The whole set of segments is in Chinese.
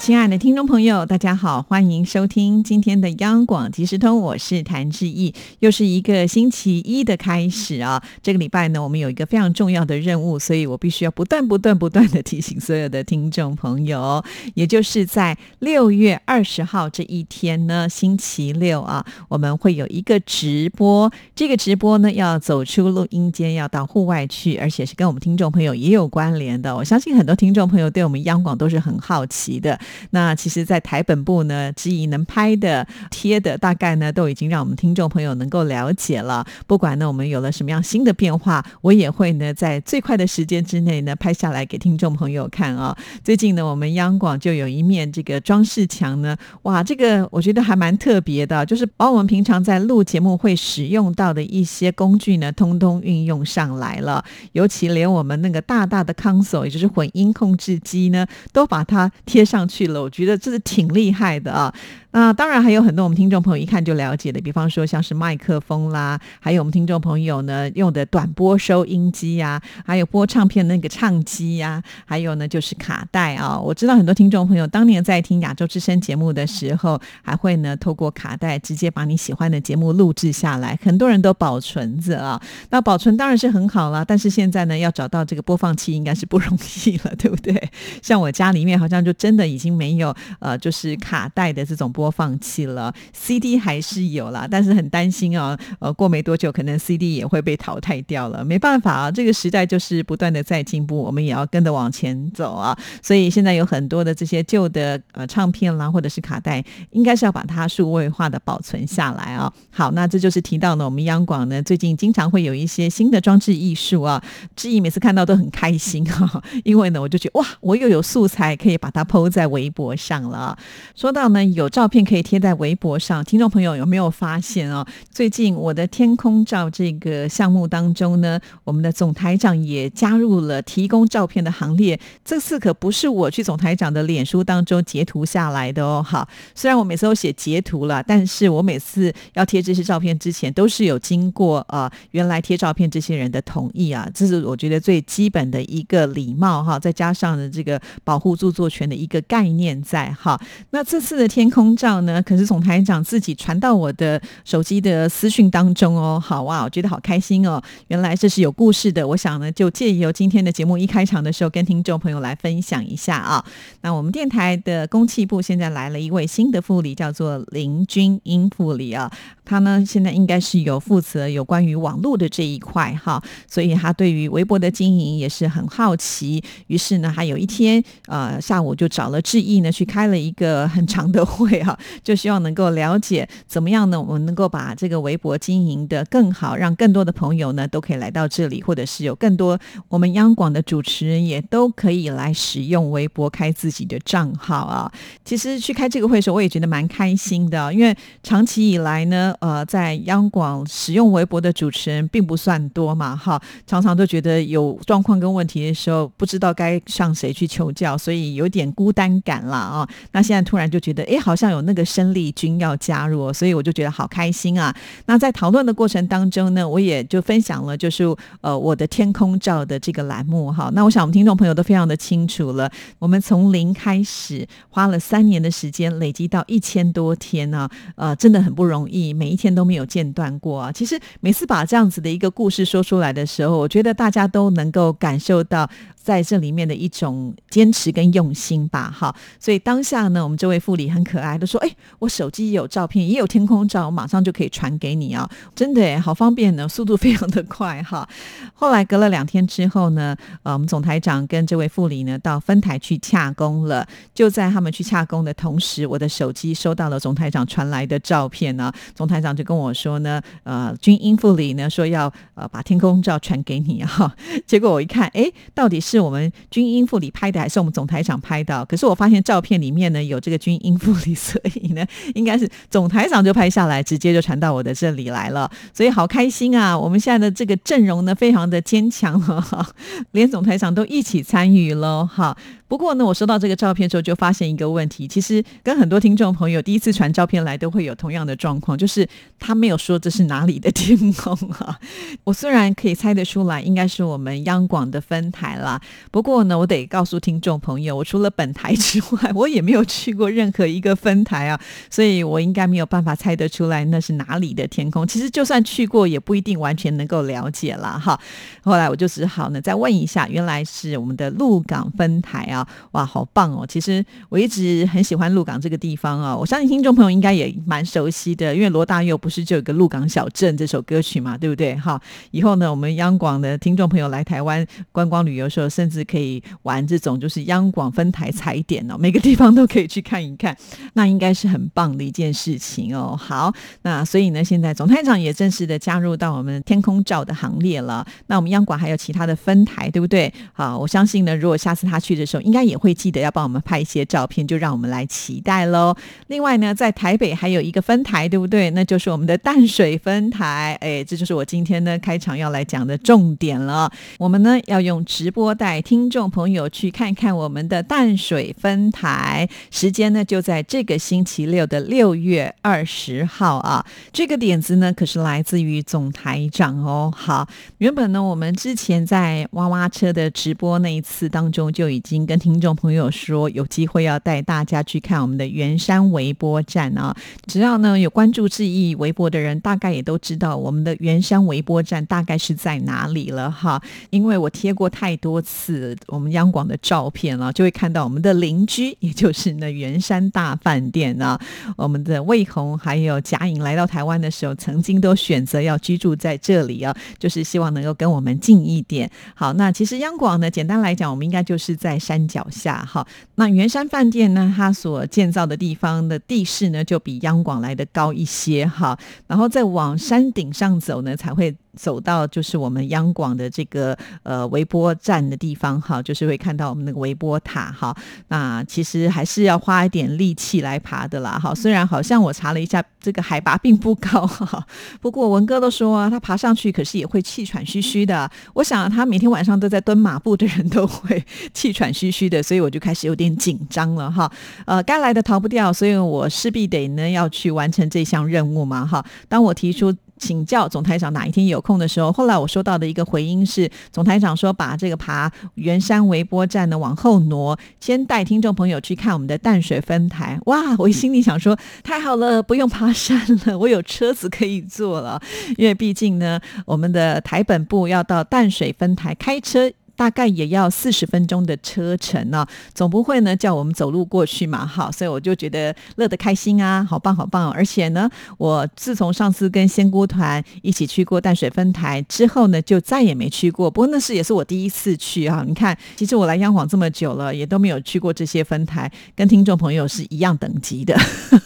亲爱的听众朋友，大家好，欢迎收听今天的央广即时通，我是谭志毅。又是一个星期一的开始啊！这个礼拜呢，我们有一个非常重要的任务，所以我必须要不断、不断、不断的提醒所有的听众朋友，也就是在六月二十号这一天呢，星期六啊，我们会有一个直播。这个直播呢，要走出录音间，要到户外去，而且是跟我们听众朋友也有关联的。我相信很多听众朋友对我们央广都是很好奇的。那其实，在台本部呢，之以能拍的、贴的，大概呢，都已经让我们听众朋友能够了解了。不管呢，我们有了什么样新的变化，我也会呢，在最快的时间之内呢，拍下来给听众朋友看啊。最近呢，我们央广就有一面这个装饰墙呢，哇，这个我觉得还蛮特别的，就是把我们平常在录节目会使用到的一些工具呢，通通运用上来了。尤其连我们那个大大的 console，也就是混音控制机呢，都把它贴上去。去了我觉得这是挺厉害的啊。那当然还有很多我们听众朋友一看就了解的，比方说像是麦克风啦，还有我们听众朋友呢用的短波收音机呀，还有播唱片那个唱机呀，还有呢就是卡带啊。我知道很多听众朋友当年在听亚洲之声节目的时候，还会呢透过卡带直接把你喜欢的节目录制下来，很多人都保存着啊。那保存当然是很好了，但是现在呢要找到这个播放器应该是不容易了，对不对？像我家里面好像就真的已经没有呃就是卡带的这种。播放器了，CD 还是有啦，但是很担心啊，呃，过没多久可能 CD 也会被淘汰掉了。没办法啊，这个时代就是不断的在进步，我们也要跟着往前走啊。所以现在有很多的这些旧的呃唱片啦，或者是卡带，应该是要把它数位化的保存下来啊。好，那这就是提到呢，我们央广呢最近经常会有一些新的装置艺术啊，志毅每次看到都很开心哈，因为呢我就觉得哇，我又有素材可以把它抛在微博上了。说到呢有照。片可以贴在微博上，听众朋友有没有发现哦？最近我的天空照这个项目当中呢，我们的总台长也加入了提供照片的行列。这次可不是我去总台长的脸书当中截图下来的哦。好，虽然我每次都写截图了，但是我每次要贴这些照片之前，都是有经过呃原来贴照片这些人的同意啊。这是我觉得最基本的一个礼貌哈，再加上呢这个保护著作权的一个概念在哈。那这次的天空。照呢？可是总台长自己传到我的手机的私讯当中哦，好哇，我觉得好开心哦。原来这是有故事的，我想呢，就借由今天的节目一开场的时候，跟听众朋友来分享一下啊。那我们电台的公器部现在来了一位新的副理，叫做林君英副理啊。他呢，现在应该是有负责有关于网络的这一块哈，所以他对于微博的经营也是很好奇。于是呢，他有一天呃下午就找了志毅呢去开了一个很长的会啊就希望能够了解怎么样呢，我们能够把这个微博经营的更好，让更多的朋友呢都可以来到这里，或者是有更多我们央广的主持人也都可以来使用微博开自己的账号啊。其实去开这个会的时候，我也觉得蛮开心的，因为长期以来呢。呃，在央广使用微博的主持人并不算多嘛，哈，常常都觉得有状况跟问题的时候，不知道该向谁去求教，所以有点孤单感了啊。那现在突然就觉得，哎，好像有那个生力军要加入，所以我就觉得好开心啊。那在讨论的过程当中呢，我也就分享了，就是呃我的天空照的这个栏目哈。那我想我们听众朋友都非常的清楚了，我们从零开始，花了三年的时间，累积到一千多天呢，呃，真的很不容易。每一天都没有间断过啊！其实每次把这样子的一个故事说出来的时候，我觉得大家都能够感受到。在这里面的一种坚持跟用心吧，哈，所以当下呢，我们这位副理很可爱，都说：“哎，我手机有照片，也有天空照，我马上就可以传给你啊！”真的，好方便呢，速度非常的快哈。后来隔了两天之后呢，呃，我们总台长跟这位副理呢到分台去洽工了。就在他们去洽工的同时，我的手机收到了总台长传来的照片呢。总台长就跟我说呢：“呃，军英副理呢说要呃把天空照传给你哈。”结果我一看，哎，到底是。是我们军英副理拍的，还是我们总台长拍的？可是我发现照片里面呢有这个军英副理，所以呢应该是总台长就拍下来，直接就传到我的这里来了，所以好开心啊！我们现在的这个阵容呢非常的坚强了，连总台长都一起参与了哈。不过呢，我收到这个照片之后，就发现一个问题。其实跟很多听众朋友第一次传照片来，都会有同样的状况，就是他没有说这是哪里的天空啊。我虽然可以猜得出来，应该是我们央广的分台啦。不过呢，我得告诉听众朋友，我除了本台之外，我也没有去过任何一个分台啊，所以我应该没有办法猜得出来那是哪里的天空。其实就算去过，也不一定完全能够了解了哈。后来我就只好呢再问一下，原来是我们的鹿港分台啊。哇，好棒哦！其实我一直很喜欢鹿港这个地方啊，我相信听众朋友应该也蛮熟悉的，因为罗大佑不是就有个《鹿港小镇》这首歌曲嘛，对不对？哈，以后呢，我们央广的听众朋友来台湾观光旅游的时候，甚至可以玩这种就是央广分台踩点哦，每个地方都可以去看一看，那应该是很棒的一件事情哦。好，那所以呢，现在总台长也正式的加入到我们天空照的行列了。那我们央广还有其他的分台，对不对？好，我相信呢，如果下次他去的时候，应该也会记得要帮我们拍一些照片，就让我们来期待喽。另外呢，在台北还有一个分台，对不对？那就是我们的淡水分台。哎，这就是我今天呢开场要来讲的重点了。我们呢要用直播带听众朋友去看看我们的淡水分台。时间呢就在这个星期六的六月二十号啊。这个点子呢可是来自于总台长哦。好，原本呢我们之前在娃娃车的直播那一次当中就已经跟听众朋友说，有机会要带大家去看我们的圆山微波站啊！只要呢有关注志毅微波的人，大概也都知道我们的圆山微波站大概是在哪里了哈。因为我贴过太多次我们央广的照片了，就会看到我们的邻居，也就是那圆山大饭店啊。我们的魏红还有贾颖来到台湾的时候，曾经都选择要居住在这里啊，就是希望能够跟我们近一点。好，那其实央广呢，简单来讲，我们应该就是在山脚下。哈，那圆山饭店呢？它所建造的地方的地势呢，就比央广来的高一些哈。然后再往山顶上走呢，才会。走到就是我们央广的这个呃微波站的地方哈，就是会看到我们那个微波塔哈。那其实还是要花一点力气来爬的啦哈。虽然好像我查了一下，这个海拔并不高哈。不过文哥都说啊他爬上去可是也会气喘吁吁的。我想他每天晚上都在蹲马步的人都会气喘吁吁的，所以我就开始有点紧张了哈。呃，该来的逃不掉，所以我势必得呢要去完成这项任务嘛哈。当我提出。请教总台长哪一天有空的时候，后来我收到的一个回音是，总台长说把这个爬圆山微波站呢往后挪，先带听众朋友去看我们的淡水分台。哇，我心里想说太好了，不用爬山了，我有车子可以坐了，因为毕竟呢，我们的台本部要到淡水分台开车。大概也要四十分钟的车程呢，总不会呢叫我们走路过去嘛，好，所以我就觉得乐得开心啊，好棒好棒！而且呢，我自从上次跟仙姑团一起去过淡水分台之后呢，就再也没去过。不过那是也是我第一次去啊。你看，其实我来央广这么久了，也都没有去过这些分台，跟听众朋友是一样等级的。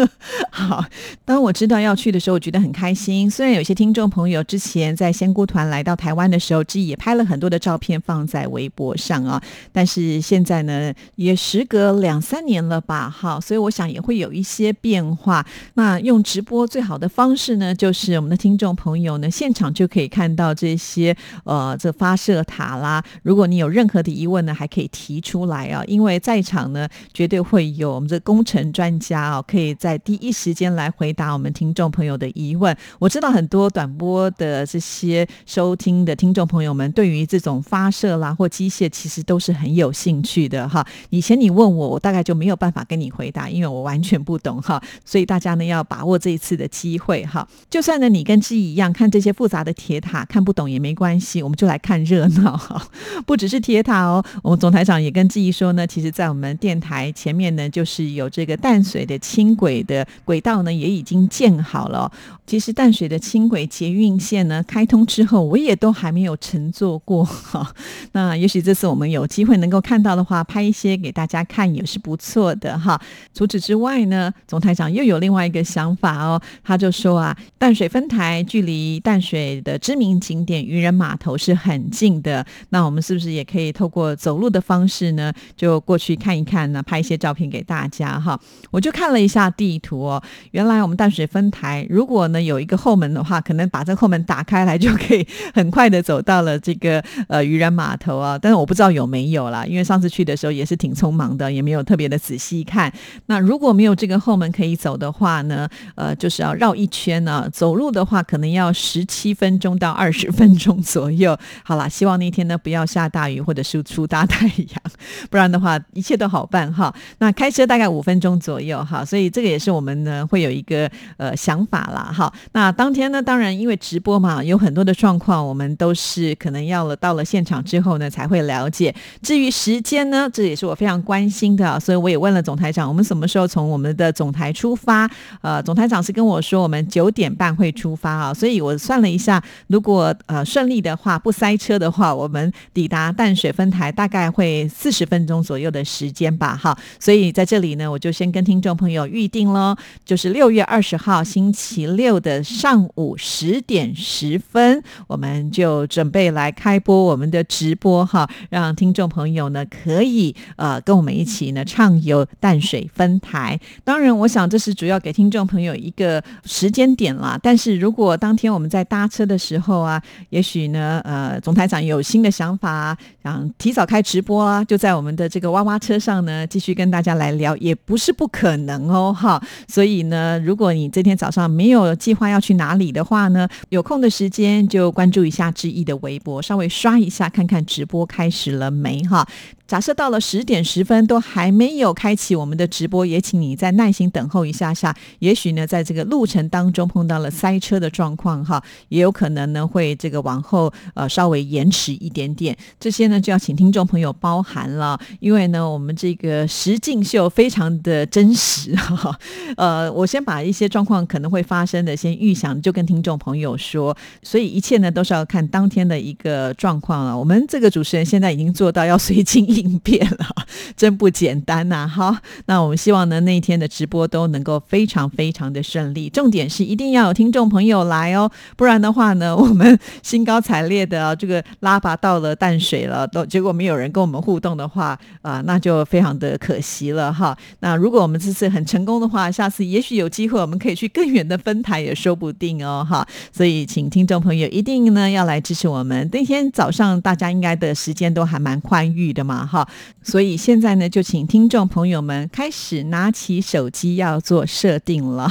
好，当我知道要去的时候，我觉得很开心。虽然有些听众朋友之前在仙姑团来到台湾的时候，自己也拍了很多的照片放在。在微博上啊，但是现在呢，也时隔两三年了吧，哈，所以我想也会有一些变化。那用直播最好的方式呢，就是我们的听众朋友呢，现场就可以看到这些呃，这发射塔啦。如果你有任何的疑问呢，还可以提出来啊，因为在场呢，绝对会有我们的工程专家啊，可以在第一时间来回答我们听众朋友的疑问。我知道很多短波的这些收听的听众朋友们，对于这种发射啦。或机械其实都是很有兴趣的哈。以前你问我，我大概就没有办法跟你回答，因为我完全不懂哈。所以大家呢要把握这一次的机会哈。就算呢你跟志毅一样看这些复杂的铁塔看不懂也没关系，我们就来看热闹哈。不只是铁塔哦，我们总台长也跟志毅说呢，其实在我们电台前面呢，就是有这个淡水的轻轨的轨道呢，也已经建好了。其实淡水的轻轨捷运线呢开通之后，我也都还没有乘坐过哈。那也许这次我们有机会能够看到的话，拍一些给大家看也是不错的哈。除此之外呢，总台长又有另外一个想法哦，他就说啊，淡水分台距离淡水的知名景点渔人码头是很近的，那我们是不是也可以透过走路的方式呢，就过去看一看呢，拍一些照片给大家哈？我就看了一下地图哦，原来我们淡水分台如果呢有一个后门的话，可能把这后门打开来就可以很快的走到了这个呃渔人码头啊，但是我不知道有没有啦，因为上次去的时候也是挺匆忙的，也没有特别的仔细看。那如果没有这个后门可以走的话呢，呃，就是要绕一圈呢，走路的话可能要十七分钟到二十分钟左右。好啦，希望那天呢不要下大雨或者是出大太阳，不然的话一切都好办哈。那开车大概五分钟左右哈，所以这个也是我们呢会有一个呃想法啦哈。那当天呢，当然因为直播嘛，有很多的状况，我们都是可能要了到了现场之后后呢才会了解。至于时间呢，这也是我非常关心的，所以我也问了总台长，我们什么时候从我们的总台出发？呃，总台长是跟我说我们九点半会出发啊，所以我算了一下，如果呃顺利的话，不塞车的话，我们抵达淡水分台大概会四十分钟左右的时间吧，哈。所以在这里呢，我就先跟听众朋友预定喽，就是六月二十号星期六的上午十点十分，我们就准备来开播我们的直播哈，让听众朋友呢可以呃跟我们一起呢畅游淡水分台。当然，我想这是主要给听众朋友一个时间点啦。但是如果当天我们在搭车的时候啊，也许呢呃总台长有新的想法，想提早开直播啊，就在我们的这个哇哇车上呢继续跟大家来聊，也不是不可能哦哈。所以呢，如果你这天早上没有计划要去哪里的话呢，有空的时间就关注一下志毅的微博，稍微刷一下看看直播开始了没哈。假设到了十点十分都还没有开启我们的直播，也请你再耐心等候一下下。也许呢，在这个路程当中碰到了塞车的状况哈，也有可能呢会这个往后呃稍微延迟一点点。这些呢就要请听众朋友包涵了，因为呢我们这个实境秀非常的真实哈。呃，我先把一些状况可能会发生的先预想，就跟听众朋友说。所以一切呢都是要看当天的一个状况了。我们这个主持人现在已经做到要随机。应变了，真不简单呐！好，那我们希望呢，那一天的直播都能够非常非常的顺利。重点是一定要有听众朋友来哦，不然的话呢，我们兴高采烈的这个拉拔到了淡水了，都结果没有人跟我们互动的话啊，那就非常的可惜了哈。那如果我们这次很成功的话，下次也许有机会我们可以去更远的分台也说不定哦哈。所以请听众朋友一定呢要来支持我们。那天早上大家应该的时间都还蛮宽裕的嘛。好，所以现在呢，就请听众朋友们开始拿起手机要做设定了，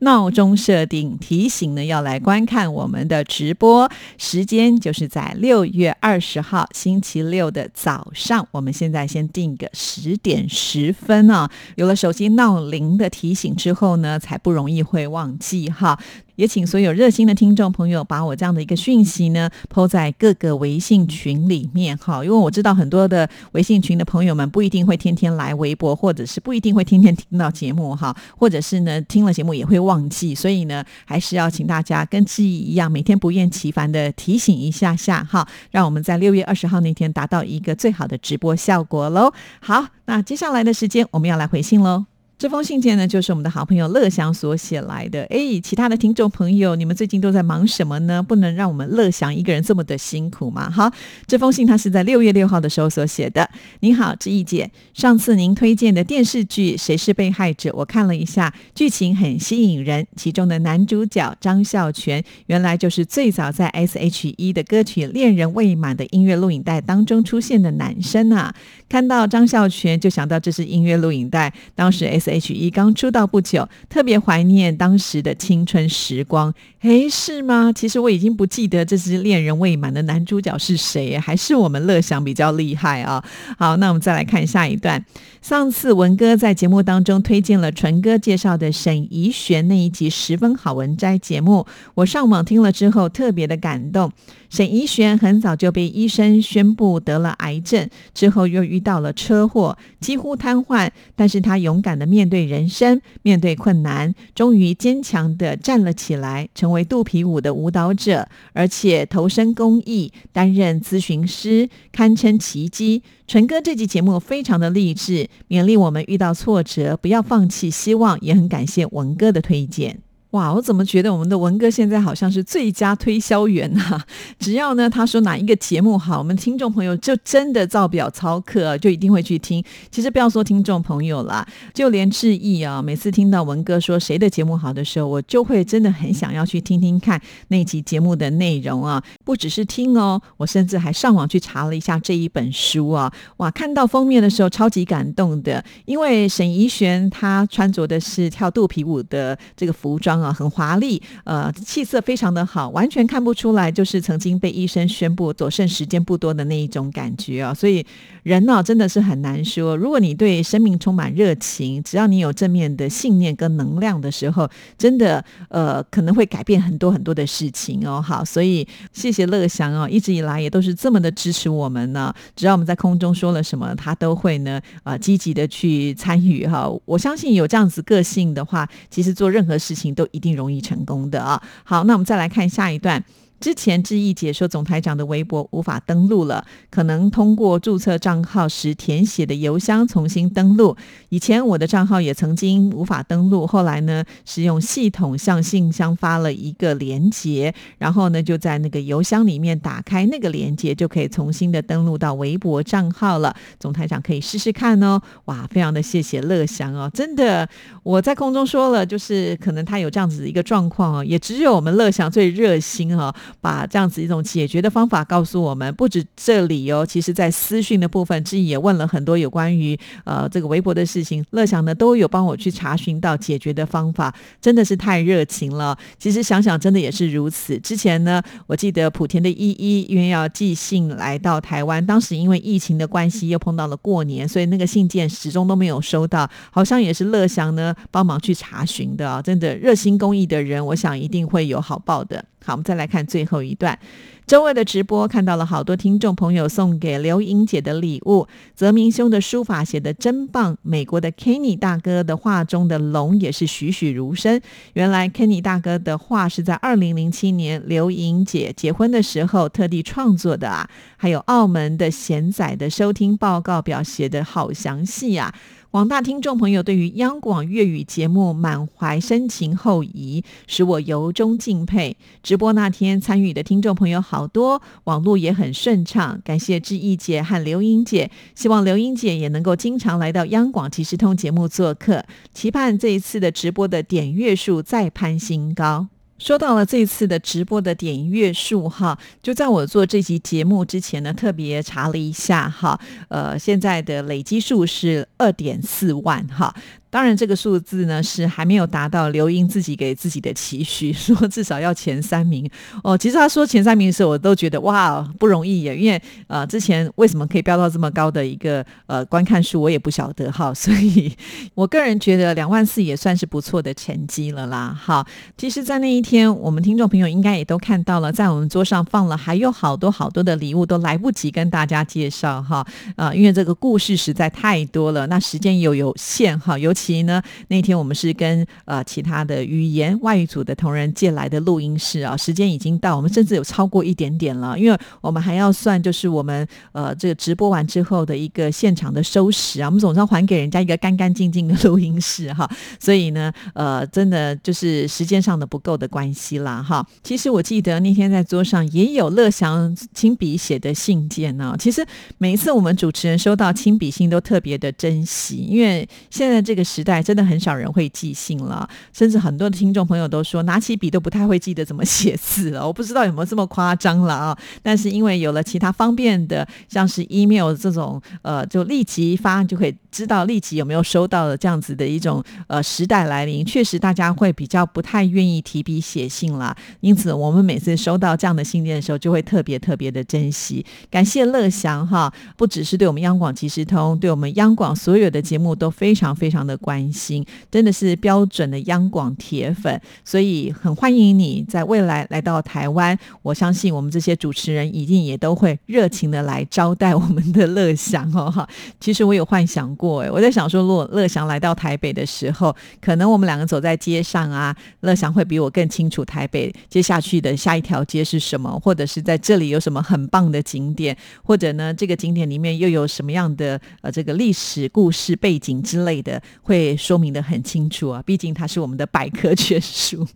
闹钟设定提醒呢，要来观看我们的直播时间，就是在六月二十号星期六的早上。我们现在先定个十点十分啊，有了手机闹铃的提醒之后呢，才不容易会忘记哈。也请所有热心的听众朋友把我这样的一个讯息呢，抛在各个微信群里面哈，因为我知道很多的微信群的朋友们不一定会天天来微博，或者是不一定会天天听到节目哈，或者是呢听了节目也会忘记，所以呢还是要请大家跟志毅一样，每天不厌其烦的提醒一下下哈，让我们在六月二十号那天达到一个最好的直播效果喽。好，那接下来的时间我们要来回信喽。这封信件呢，就是我们的好朋友乐祥所写来的。哎，其他的听众朋友，你们最近都在忙什么呢？不能让我们乐祥一个人这么的辛苦吗？好，这封信他是在六月六号的时候所写的。您好，志毅姐，上次您推荐的电视剧《谁是被害者》，我看了一下，剧情很吸引人。其中的男主角张孝全，原来就是最早在 S.H.E 的歌曲《恋人未满》的音乐录影带当中出现的男生啊。看到张孝全，就想到这是音乐录影带，当时 S。He 刚出道不久，特别怀念当时的青春时光。诶，是吗？其实我已经不记得这支恋人未满的男主角是谁，还是我们乐享比较厉害啊？好，那我们再来看下一段。上次文哥在节目当中推荐了纯哥介绍的沈怡璇那一集十分好文摘节目，我上网听了之后特别的感动。沈怡璇很早就被医生宣布得了癌症，之后又遇到了车祸，几乎瘫痪。但是她勇敢的面对人生，面对困难，终于坚强的站了起来，成为肚皮舞的舞蹈者，而且投身公益，担任咨询师，堪称奇迹。纯哥这集节目非常的励志，勉励我们遇到挫折不要放弃希望，也很感谢文哥的推荐。哇，我怎么觉得我们的文哥现在好像是最佳推销员啊？只要呢他说哪一个节目好，我们听众朋友就真的照表操课，就一定会去听。其实不要说听众朋友啦，就连志毅啊，每次听到文哥说谁的节目好的时候，我就会真的很想要去听听看那集节目的内容啊。不只是听哦，我甚至还上网去查了一下这一本书啊。哇，看到封面的时候超级感动的，因为沈怡璇她穿着的是跳肚皮舞的这个服装。啊，啊很华丽，呃，气色非常的好，完全看不出来就是曾经被医生宣布走剩时间不多的那一种感觉啊。所以人呢，真的是很难说。如果你对生命充满热情，只要你有正面的信念跟能量的时候，真的呃，可能会改变很多很多的事情哦。好，所以谢谢乐祥哦，一直以来也都是这么的支持我们呢。只要我们在空中说了什么，他都会呢啊积极的去参与哈。我相信有这样子个性的话，其实做任何事情都。一定容易成功的啊！好，那我们再来看下一段。之前志毅解说总台长的微博无法登录了，可能通过注册账号时填写的邮箱重新登录。以前我的账号也曾经无法登录，后来呢是用系统向信箱发了一个连接，然后呢就在那个邮箱里面打开那个连接，就可以重新的登录到微博账号了。总台长可以试试看哦。哇，非常的谢谢乐祥哦，真的我在空中说了，就是可能他有这样子的一个状况哦，也只有我们乐祥最热心哦。把这样子一种解决的方法告诉我们，不止这里哦，其实在私讯的部分，志毅也问了很多有关于呃这个微博的事情，乐享呢都有帮我去查询到解决的方法，真的是太热情了。其实想想真的也是如此。之前呢，我记得莆田的依依因为要寄信来到台湾，当时因为疫情的关系又碰到了过年，所以那个信件始终都没有收到，好像也是乐祥呢帮忙去查询的啊。真的热心公益的人，我想一定会有好报的。好，我们再来看最后一段。周二的直播看到了好多听众朋友送给刘莹姐的礼物，泽明兄的书法写的真棒。美国的 Kenny 大哥的画中的龙也是栩栩如生。原来 Kenny 大哥的画是在二零零七年刘莹姐结婚的时候特地创作的啊。还有澳门的贤仔的收听报告表写的好详细啊。广大听众朋友对于央广粤语节目满怀深情厚谊，使我由衷敬佩。直播那天参与的听众朋友好多，网络也很顺畅。感谢志毅姐和刘英姐，希望刘英姐也能够经常来到央广即时通节目做客，期盼这一次的直播的点阅数再攀新高。说到了这次的直播的点阅数哈，就在我做这集节目之前呢，特别查了一下哈，呃，现在的累积数是二点四万哈。当然，这个数字呢是还没有达到刘英自己给自己的期许，说至少要前三名哦。其实他说前三名的时候，我都觉得哇不容易耶，因为呃之前为什么可以飙到这么高的一个呃观看数，我也不晓得哈。所以我个人觉得两万四也算是不错的成绩了啦。好，其实，在那一天，我们听众朋友应该也都看到了，在我们桌上放了还有好多好多的礼物，都来不及跟大家介绍哈。啊，因为这个故事实在太多了，那时间又有限哈，尤其。呢，那天我们是跟呃其他的语言外语组的同仁借来的录音室啊，时间已经到，我们甚至有超过一点点了，因为我们还要算就是我们呃这个直播完之后的一个现场的收拾啊，我们总是要还给人家一个干干净净的录音室哈，所以呢呃真的就是时间上的不够的关系啦哈。其实我记得那天在桌上也有乐祥亲笔写的信件呢，其实每一次我们主持人收到亲笔信都特别的珍惜，因为现在这个。时代真的很少人会寄信了，甚至很多的听众朋友都说拿起笔都不太会记得怎么写字了。我不知道有没有这么夸张了啊？但是因为有了其他方便的，像是 email 这种，呃，就立即发就可以。知道立即有没有收到的这样子的一种呃时代来临，确实大家会比较不太愿意提笔写信了。因此，我们每次收到这样的信件的时候，就会特别特别的珍惜。感谢乐祥哈，不只是对我们央广即时通，对我们央广所有的节目都非常非常的关心，真的是标准的央广铁粉。所以很欢迎你在未来来到台湾，我相信我们这些主持人一定也都会热情的来招待我们的乐祥哦哈。其实我有幻想过，我在想说，如果乐祥来到台北的时候，可能我们两个走在街上啊，乐祥会比我更清楚台北接下去的下一条街是什么，或者是在这里有什么很棒的景点，或者呢，这个景点里面又有什么样的呃这个历史故事背景之类的，会说明的很清楚啊。毕竟他是我们的百科全书。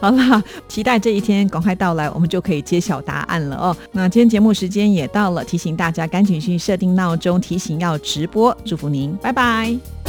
好啦，期待这一天赶快到来，我们就可以揭晓答案了哦。那今天节目时间也到了，提醒大家赶紧去设定闹钟，提醒要直播。祝福您，拜拜。